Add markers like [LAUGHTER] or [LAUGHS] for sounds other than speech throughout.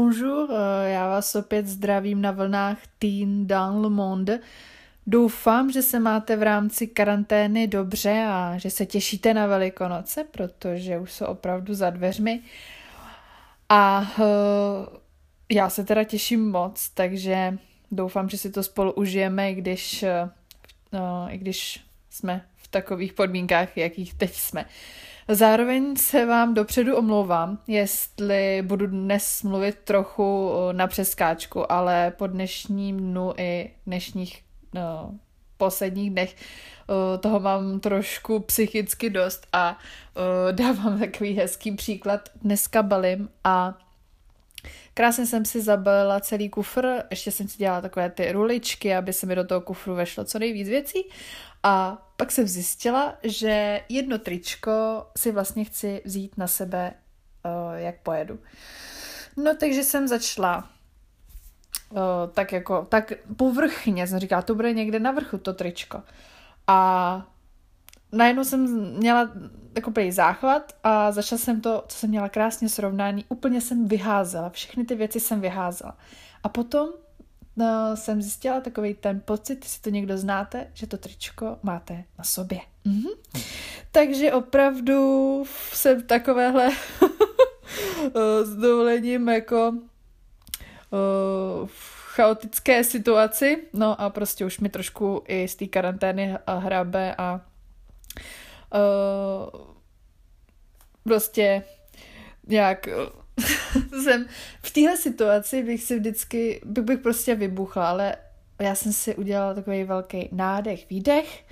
bonjour, eh, já vás opět zdravím na vlnách Teen dans le monde. Doufám, že se máte v rámci karantény dobře a že se těšíte na Velikonoce, protože už jsou opravdu za dveřmi. A uh, já se teda těším moc, takže doufám, že si to spolu užijeme, i když, uh, i když jsme v takových podmínkách, jakých teď jsme. Zároveň se vám dopředu omlouvám, jestli budu dnes mluvit trochu na přeskáčku, ale po dnešním dnu i dnešních no, posledních dnech uh, toho mám trošku psychicky dost a dávám takový hezký příklad. Dneska balím a Krásně jsem si zabalila celý kufr, ještě jsem si dělala takové ty ruličky, aby se mi do toho kufru vešlo co nejvíc věcí a pak jsem zjistila, že jedno tričko si vlastně chci vzít na sebe, uh, jak pojedu. No takže jsem začala uh, tak jako, tak povrchně jsem říkala, to bude někde na vrchu to tričko. A najednou jsem měla takový záchvat a začala jsem to, co jsem měla krásně srovnání, úplně jsem vyházela, všechny ty věci jsem vyházela. A potom no, jsem zjistila takový ten pocit, jestli to někdo znáte, že to tričko máte na sobě. Mm-hmm. Takže opravdu jsem takovéhle [LAUGHS] s dovolením jako v chaotické situaci, no a prostě už mi trošku i z té karantény hrabe a uh, prostě nějak [LAUGHS] jsem v téhle situaci bych si vždycky, bych, bych prostě vybuchla, ale já jsem si udělala takový velký nádech, výdech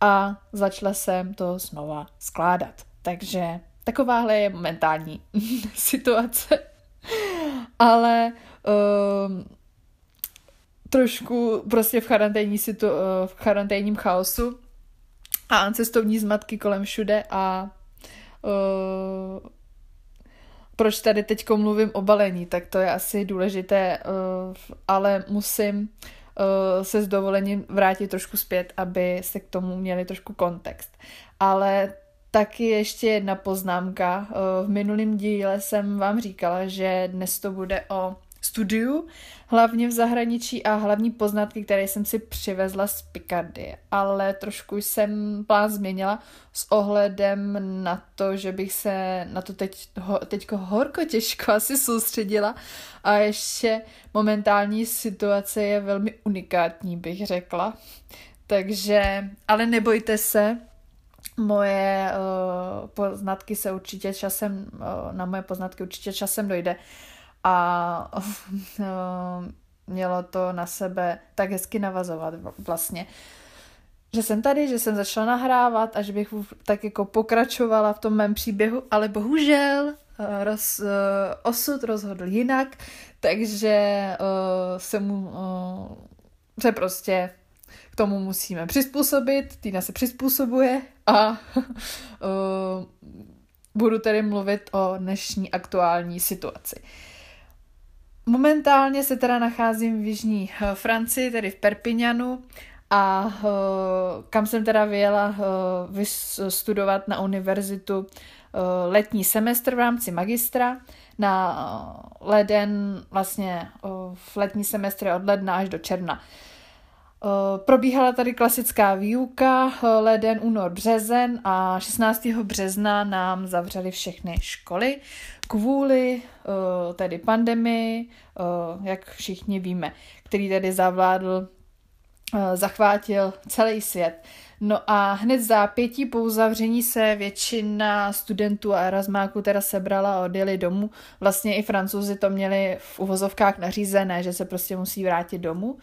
a začala jsem to znova skládat. Takže takováhle je momentální [LAUGHS] situace. ale um, trošku prostě v, karanténní situ, v karanténním chaosu a cestovní zmatky kolem všude a uh, proč tady teď mluvím o balení, tak to je asi důležité, uh, ale musím uh, se s dovolením vrátit trošku zpět, aby se k tomu měli trošku kontext. Ale taky ještě jedna poznámka. Uh, v minulém díle jsem vám říkala, že dnes to bude o studiu, hlavně v zahraničí a hlavní poznatky, které jsem si přivezla z Picardy, ale trošku jsem plán změnila s ohledem na to, že bych se na to teď, teďko horko těžko [LAUGHS] asi soustředila. A ještě momentální situace je velmi unikátní, bych řekla. Takže, ale nebojte se, moje uh, poznatky se určitě časem, uh, na moje poznatky určitě časem dojde a [LAUGHS] mělo to na sebe tak hezky navazovat vlastně. Že jsem tady, že jsem začala nahrávat a že bych tak jako pokračovala v tom mém příběhu, ale bohužel eh, roz, uh, osud rozhodl jinak, takže uh, se mu uh, se prostě k tomu musíme přizpůsobit, Týna se přizpůsobuje a uh, [LAUGHS] budu tedy mluvit o dnešní aktuální situaci. Uh, Momentálně se teda nacházím v Jižní eh, Francii, tedy v Perpignanu a uh, kam jsem teda vyjela uh, studovat na univerzitu letní semestr v rámci magistra na leden, vlastně v letní semestry od ledna až do června. Probíhala tady klasická výuka, leden, únor, březen a 16. března nám zavřeli všechny školy kvůli tedy pandemii, jak všichni víme, který tedy zavládl, zachvátil celý svět. No a hned za pětí po uzavření se většina studentů a erasmáků teda sebrala a odjeli domů. Vlastně i francouzi to měli v uvozovkách nařízené, že se prostě musí vrátit domů. Uh,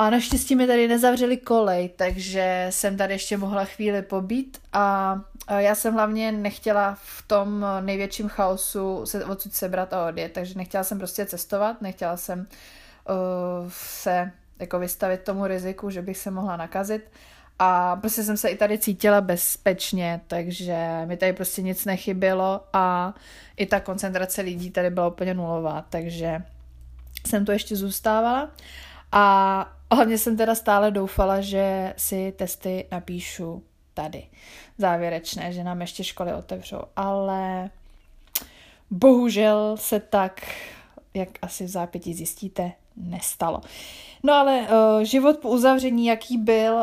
a naštěstí mi tady nezavřeli kolej, takže jsem tady ještě mohla chvíli pobít a já jsem hlavně nechtěla v tom největším chaosu se odsud sebrat a odjet, takže nechtěla jsem prostě cestovat, nechtěla jsem uh, se jako vystavit tomu riziku, že bych se mohla nakazit a prostě jsem se i tady cítila bezpečně, takže mi tady prostě nic nechybělo a i ta koncentrace lidí tady byla úplně nulová, takže jsem to ještě zůstávala. A hlavně jsem teda stále doufala, že si testy napíšu tady. Závěrečné, že nám ještě školy otevřou. Ale bohužel se tak jak asi v zápěti zjistíte, nestalo. No ale uh, život po uzavření, jaký byl, uh,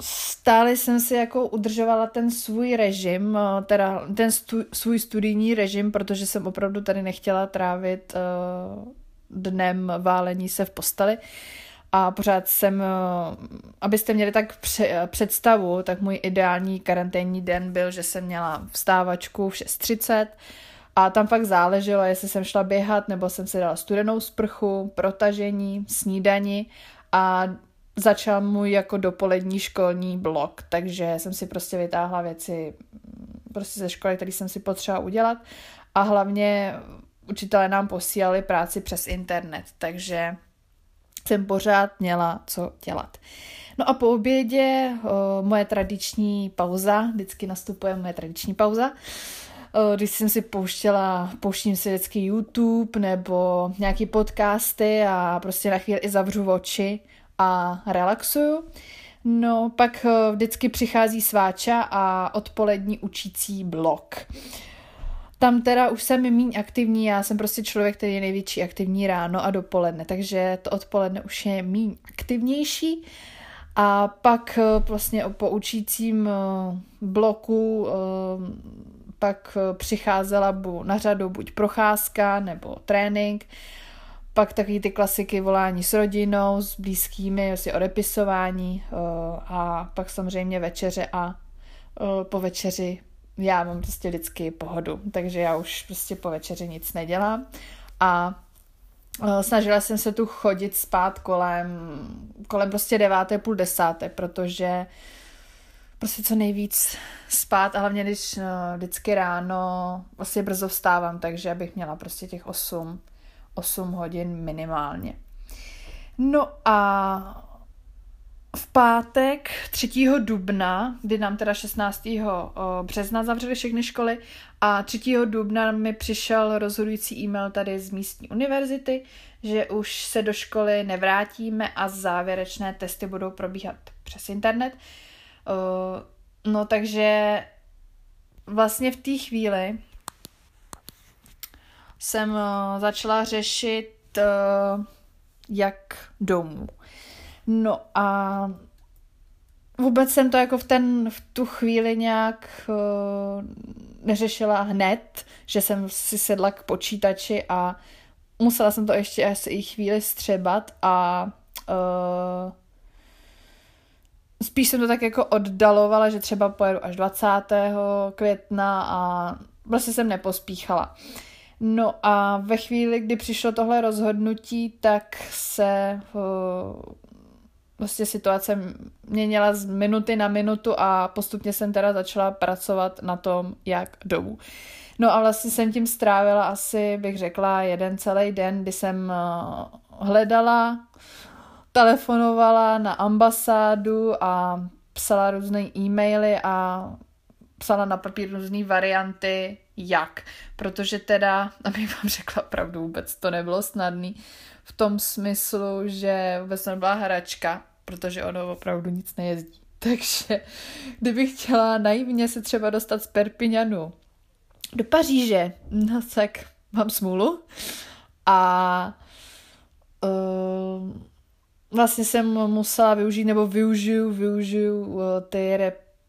stále jsem si jako udržovala ten svůj režim, uh, teda ten stu, svůj studijní režim, protože jsem opravdu tady nechtěla trávit uh, dnem válení se v posteli. A pořád jsem, abyste měli tak představu, tak můj ideální karanténní den byl, že jsem měla vstávačku v 6.30, a tam fakt záleželo, jestli jsem šla běhat, nebo jsem si dala studenou sprchu, protažení, snídani a začal můj jako dopolední školní blok, takže jsem si prostě vytáhla věci prostě ze školy, které jsem si potřeba udělat a hlavně učitelé nám posílali práci přes internet, takže jsem pořád měla co dělat. No a po obědě o, moje tradiční pauza, vždycky nastupuje moje tradiční pauza, Eh, když jsem si pouštěla, pouštím si vždycky YouTube nebo nějaký podcasty a prostě na chvíli i zavřu oči a relaxuju. No, pak vždycky přichází sváča a odpolední učící blok. Tam teda už jsem méně aktivní, já jsem prostě člověk, který je největší aktivní ráno a dopoledne, takže to odpoledne už je méně aktivnější. A pak eh, vlastně po učícím bloku pak eh, přicházela na řadu buď procházka nebo trénink, pak taky ty klasiky volání s rodinou, s blízkými, vlastně odepisování eh, a pak samozřejmě večeře a eh, po večeři já mám prostě vždycky pohodu, takže já už prostě po večeři nic nedělám a snažila jsem se tu chodit spát kolem, kolem prostě deváté, půl desáté, protože prostě co nejvíc spát a hlavně když no, vždycky ráno vlastně brzo vstávám, takže abych měla prostě těch 8, 8 hodin minimálně. No a v pátek 3. dubna, kdy nám teda 16. března zavřeli všechny školy a 3. dubna mi přišel rozhodující e-mail tady z místní univerzity, že už se do školy nevrátíme a závěrečné testy budou probíhat přes internet. No takže vlastně v té chvíli jsem začala řešit, jak domů. No a vůbec jsem to jako v, ten, v tu chvíli nějak uh, neřešila hned, že jsem si sedla k počítači a musela jsem to ještě asi i chvíli střebat a uh, spíš jsem to tak jako oddalovala, že třeba pojedu až 20. května a vlastně jsem nepospíchala. No a ve chvíli, kdy přišlo tohle rozhodnutí, tak se uh, vlastně situace měnila z minuty na minutu a postupně jsem teda začala pracovat na tom, jak domů. No a vlastně jsem tím strávila asi, bych řekla, jeden celý den, kdy jsem uh, hledala telefonovala na ambasádu a psala různé e-maily a psala na papír různé varianty, jak. Protože teda, [LAUGHS] abych vám řekla pravdu, vůbec to nebylo snadný v tom smyslu, že vůbec nebyla hračka, protože ono opravdu nic nejezdí. [LAUGHS] Takže kdybych chtěla naivně se třeba dostat z Perpignanu do Paříže, no tak mám smůlu. A uh, vlastně jsem musela využít, nebo využiju, využiju eh, ty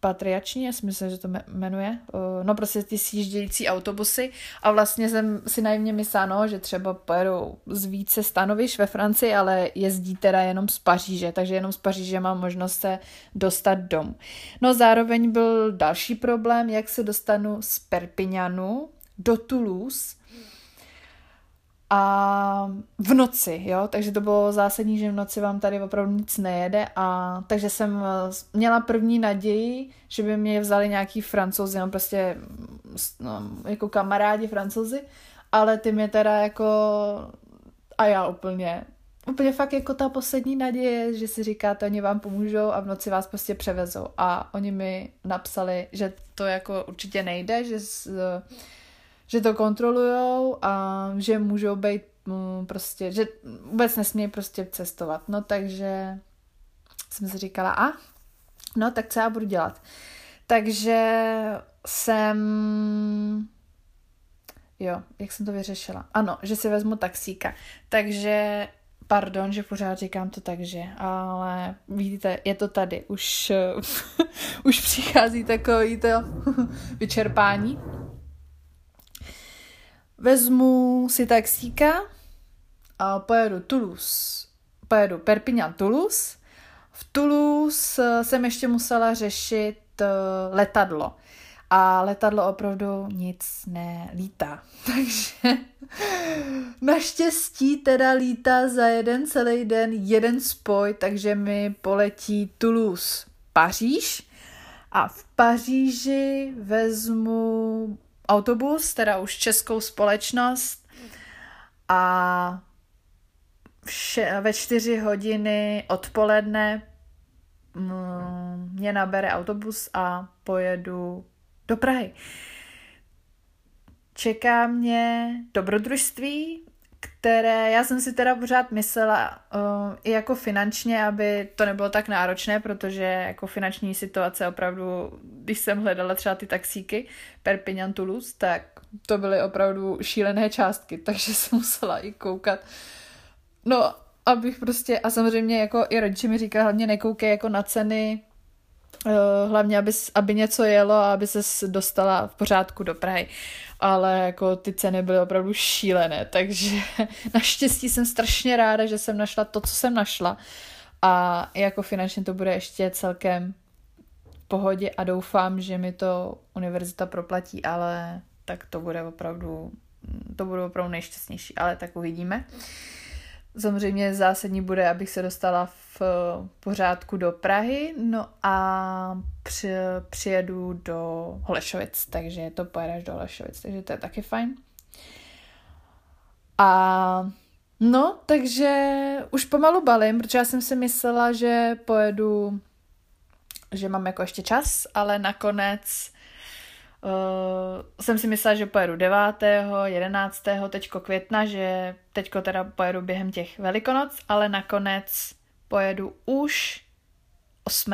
repatriační, já si myslím, že to jmenuje, no prostě ty sjíždějící autobusy a vlastně jsem si naivně myslela, no, že třeba pojedou z více stanoviš ve Francii, ale jezdí teda jenom z Paříže, takže jenom z Paříže mám možnost se dostat domů. No zároveň byl další problém, jak se dostanu z Perpignanu do Toulouse, a v noci, jo, takže to bylo zásadní, že v noci vám tady opravdu nic nejede. A takže jsem eh, měla první naději, že by mě vzali nějaký francouzi, no prostě no, jako kamarádi francouzi, ale ty mě teda jako a já úplně úplně fakt jako ta poslední naděje, že si říkáte, oni vám pomůžou a v noci vás prostě převezou. A oni mi napsali, že to jako určitě nejde, že z, že to kontrolujou a že můžou být mm, prostě, že vůbec nesmí prostě cestovat. No takže jsem si říkala, a no tak co já budu dělat. Takže jsem Jo, jak jsem to vyřešila? Ano, že si vezmu taxíka. Takže, pardon, že pořád říkám to takže, ale vidíte, je to tady. Už, [LAUGHS] už přichází takový to [LAUGHS] vyčerpání. Vezmu si taxíka a pojedu Toulouse. Pojedu Perpignan Toulouse. V Toulouse jsem ještě musela řešit eh, letadlo a letadlo opravdu nic nelítá. [LAUGHS] Takže naštěstí teda lítá za jeden celý den jeden spoj, takže mi poletí Toulouse Paříž a v Paříži vezmu autobus, teda už českou společnost a vše, ve čtyři hodiny odpoledne mm, mě nabere autobus a pojedu do Prahy. Čeká mě dobrodružství, které já jsem si teda pořád myslela uh, i jako finančně, aby to nebylo tak náročné, protože jako finanční situace opravdu, když jsem hledala třeba ty taxíky Perpignan Toulouse, tak to byly opravdu šílené částky, [LAUGHS] takže jsem musela i koukat. No, abych prostě, a samozřejmě jako i rodiče mi říkali, hlavně nekoukej jako na ceny hlavně, aby, aby něco jelo a aby se dostala v pořádku do Prahy. Ale jako ty ceny byly opravdu šílené, takže [LAUGHS] naštěstí jsem strašně ráda, že jsem našla to, co jsem našla. A jako finančně to bude ještě celkem v pohodě a doufám, že mi to univerzita proplatí, ale tak to bude opravdu, to bude opravdu nejšťastnější, ale tak uvidíme. Uh, Samozřejmě zásadní bude, abych se dostala v pořádku do Prahy, no a při, přijedu do Holešovic, takže to pojedeš do Holešovic, takže to je taky fajn. A no, takže už pomalu balím, protože já jsem si myslela, že pojedu, že mám jako ještě čas, ale nakonec jsem si myslela, že pojedu 9., 11. teďko května, že teďko teda pojedu během těch velikonoc, ale nakonec pojedu už 8.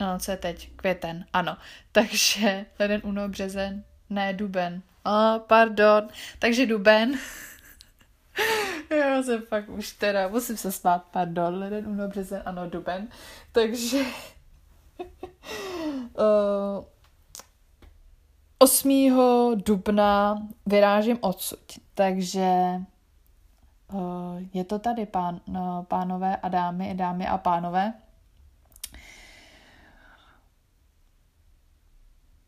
No, co je teď? Květen, ano. [LAUGHS] Takže leden, únor, březen, ne, duben. Oh, pardon. Takže duben. [LAUGHS] Já jsem fakt už teda, musím se smát, pardon, leden, únor, březen, ano, duben. Takže uh, [LAUGHS] 8. dubna vyrážím odsud, takže uh, je to tady, pán, uh, pánové a dámy, dámy a pánové.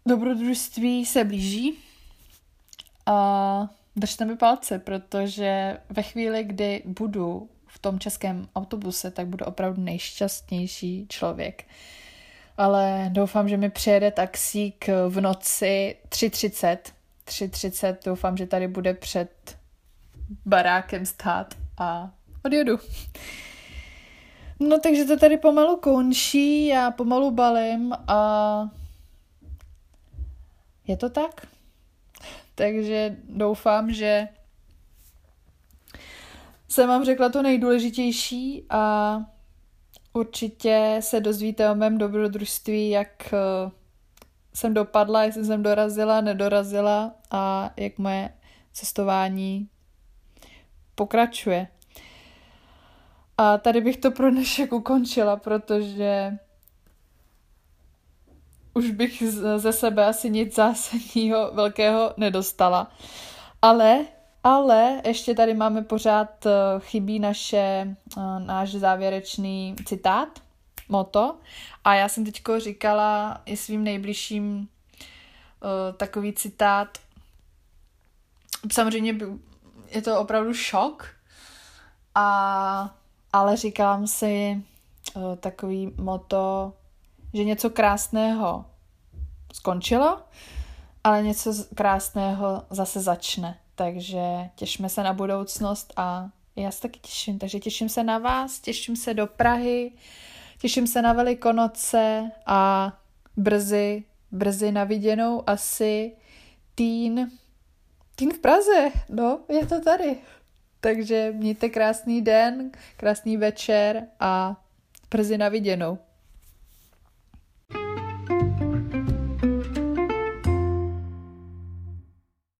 Dobrodružství se blíží a držte mi palce, protože ve chvíli, kdy budu v tom českém autobuse, tak budu opravdu nejšťastnější člověk. Uh, ale doufám, že mi přijede taxík v noci 3.30. 3.30 doufám, že tady bude před barákem stát a odjedu. No takže to tady pomalu končí, já pomalu balím a je to tak. Takže doufám, že jsem vám řekla to nejdůležitější a Určitě se dozvíte o mém dobrodružství, jak eh, jsem dopadla, jestli jsem dorazila, nedorazila a jak moje cestování pokračuje. A tady bych to pro dnešek ukončila, protože už bych ze sebe asi nic zásadního velkého nedostala. Ale ale ještě tady máme pořád, eh, chybí naše, eh, náš závěrečný citát, moto. A já jsem teďko říkala i svým nejbližším uh, takový citát. Samozřejmě je to opravdu šok, a, ale říkám si takový moto, že něco krásného skončilo, ale něco krásného zase začne. Takže těšíme se na budoucnost a já se taky těším. Takže těším se na vás, těším se do Prahy, těším se na Velikonoce a brzy, brzy na viděnou asi týn, týn v Praze, no, je to tady. Takže mějte krásný den, krásný večer a brzy na viděnou.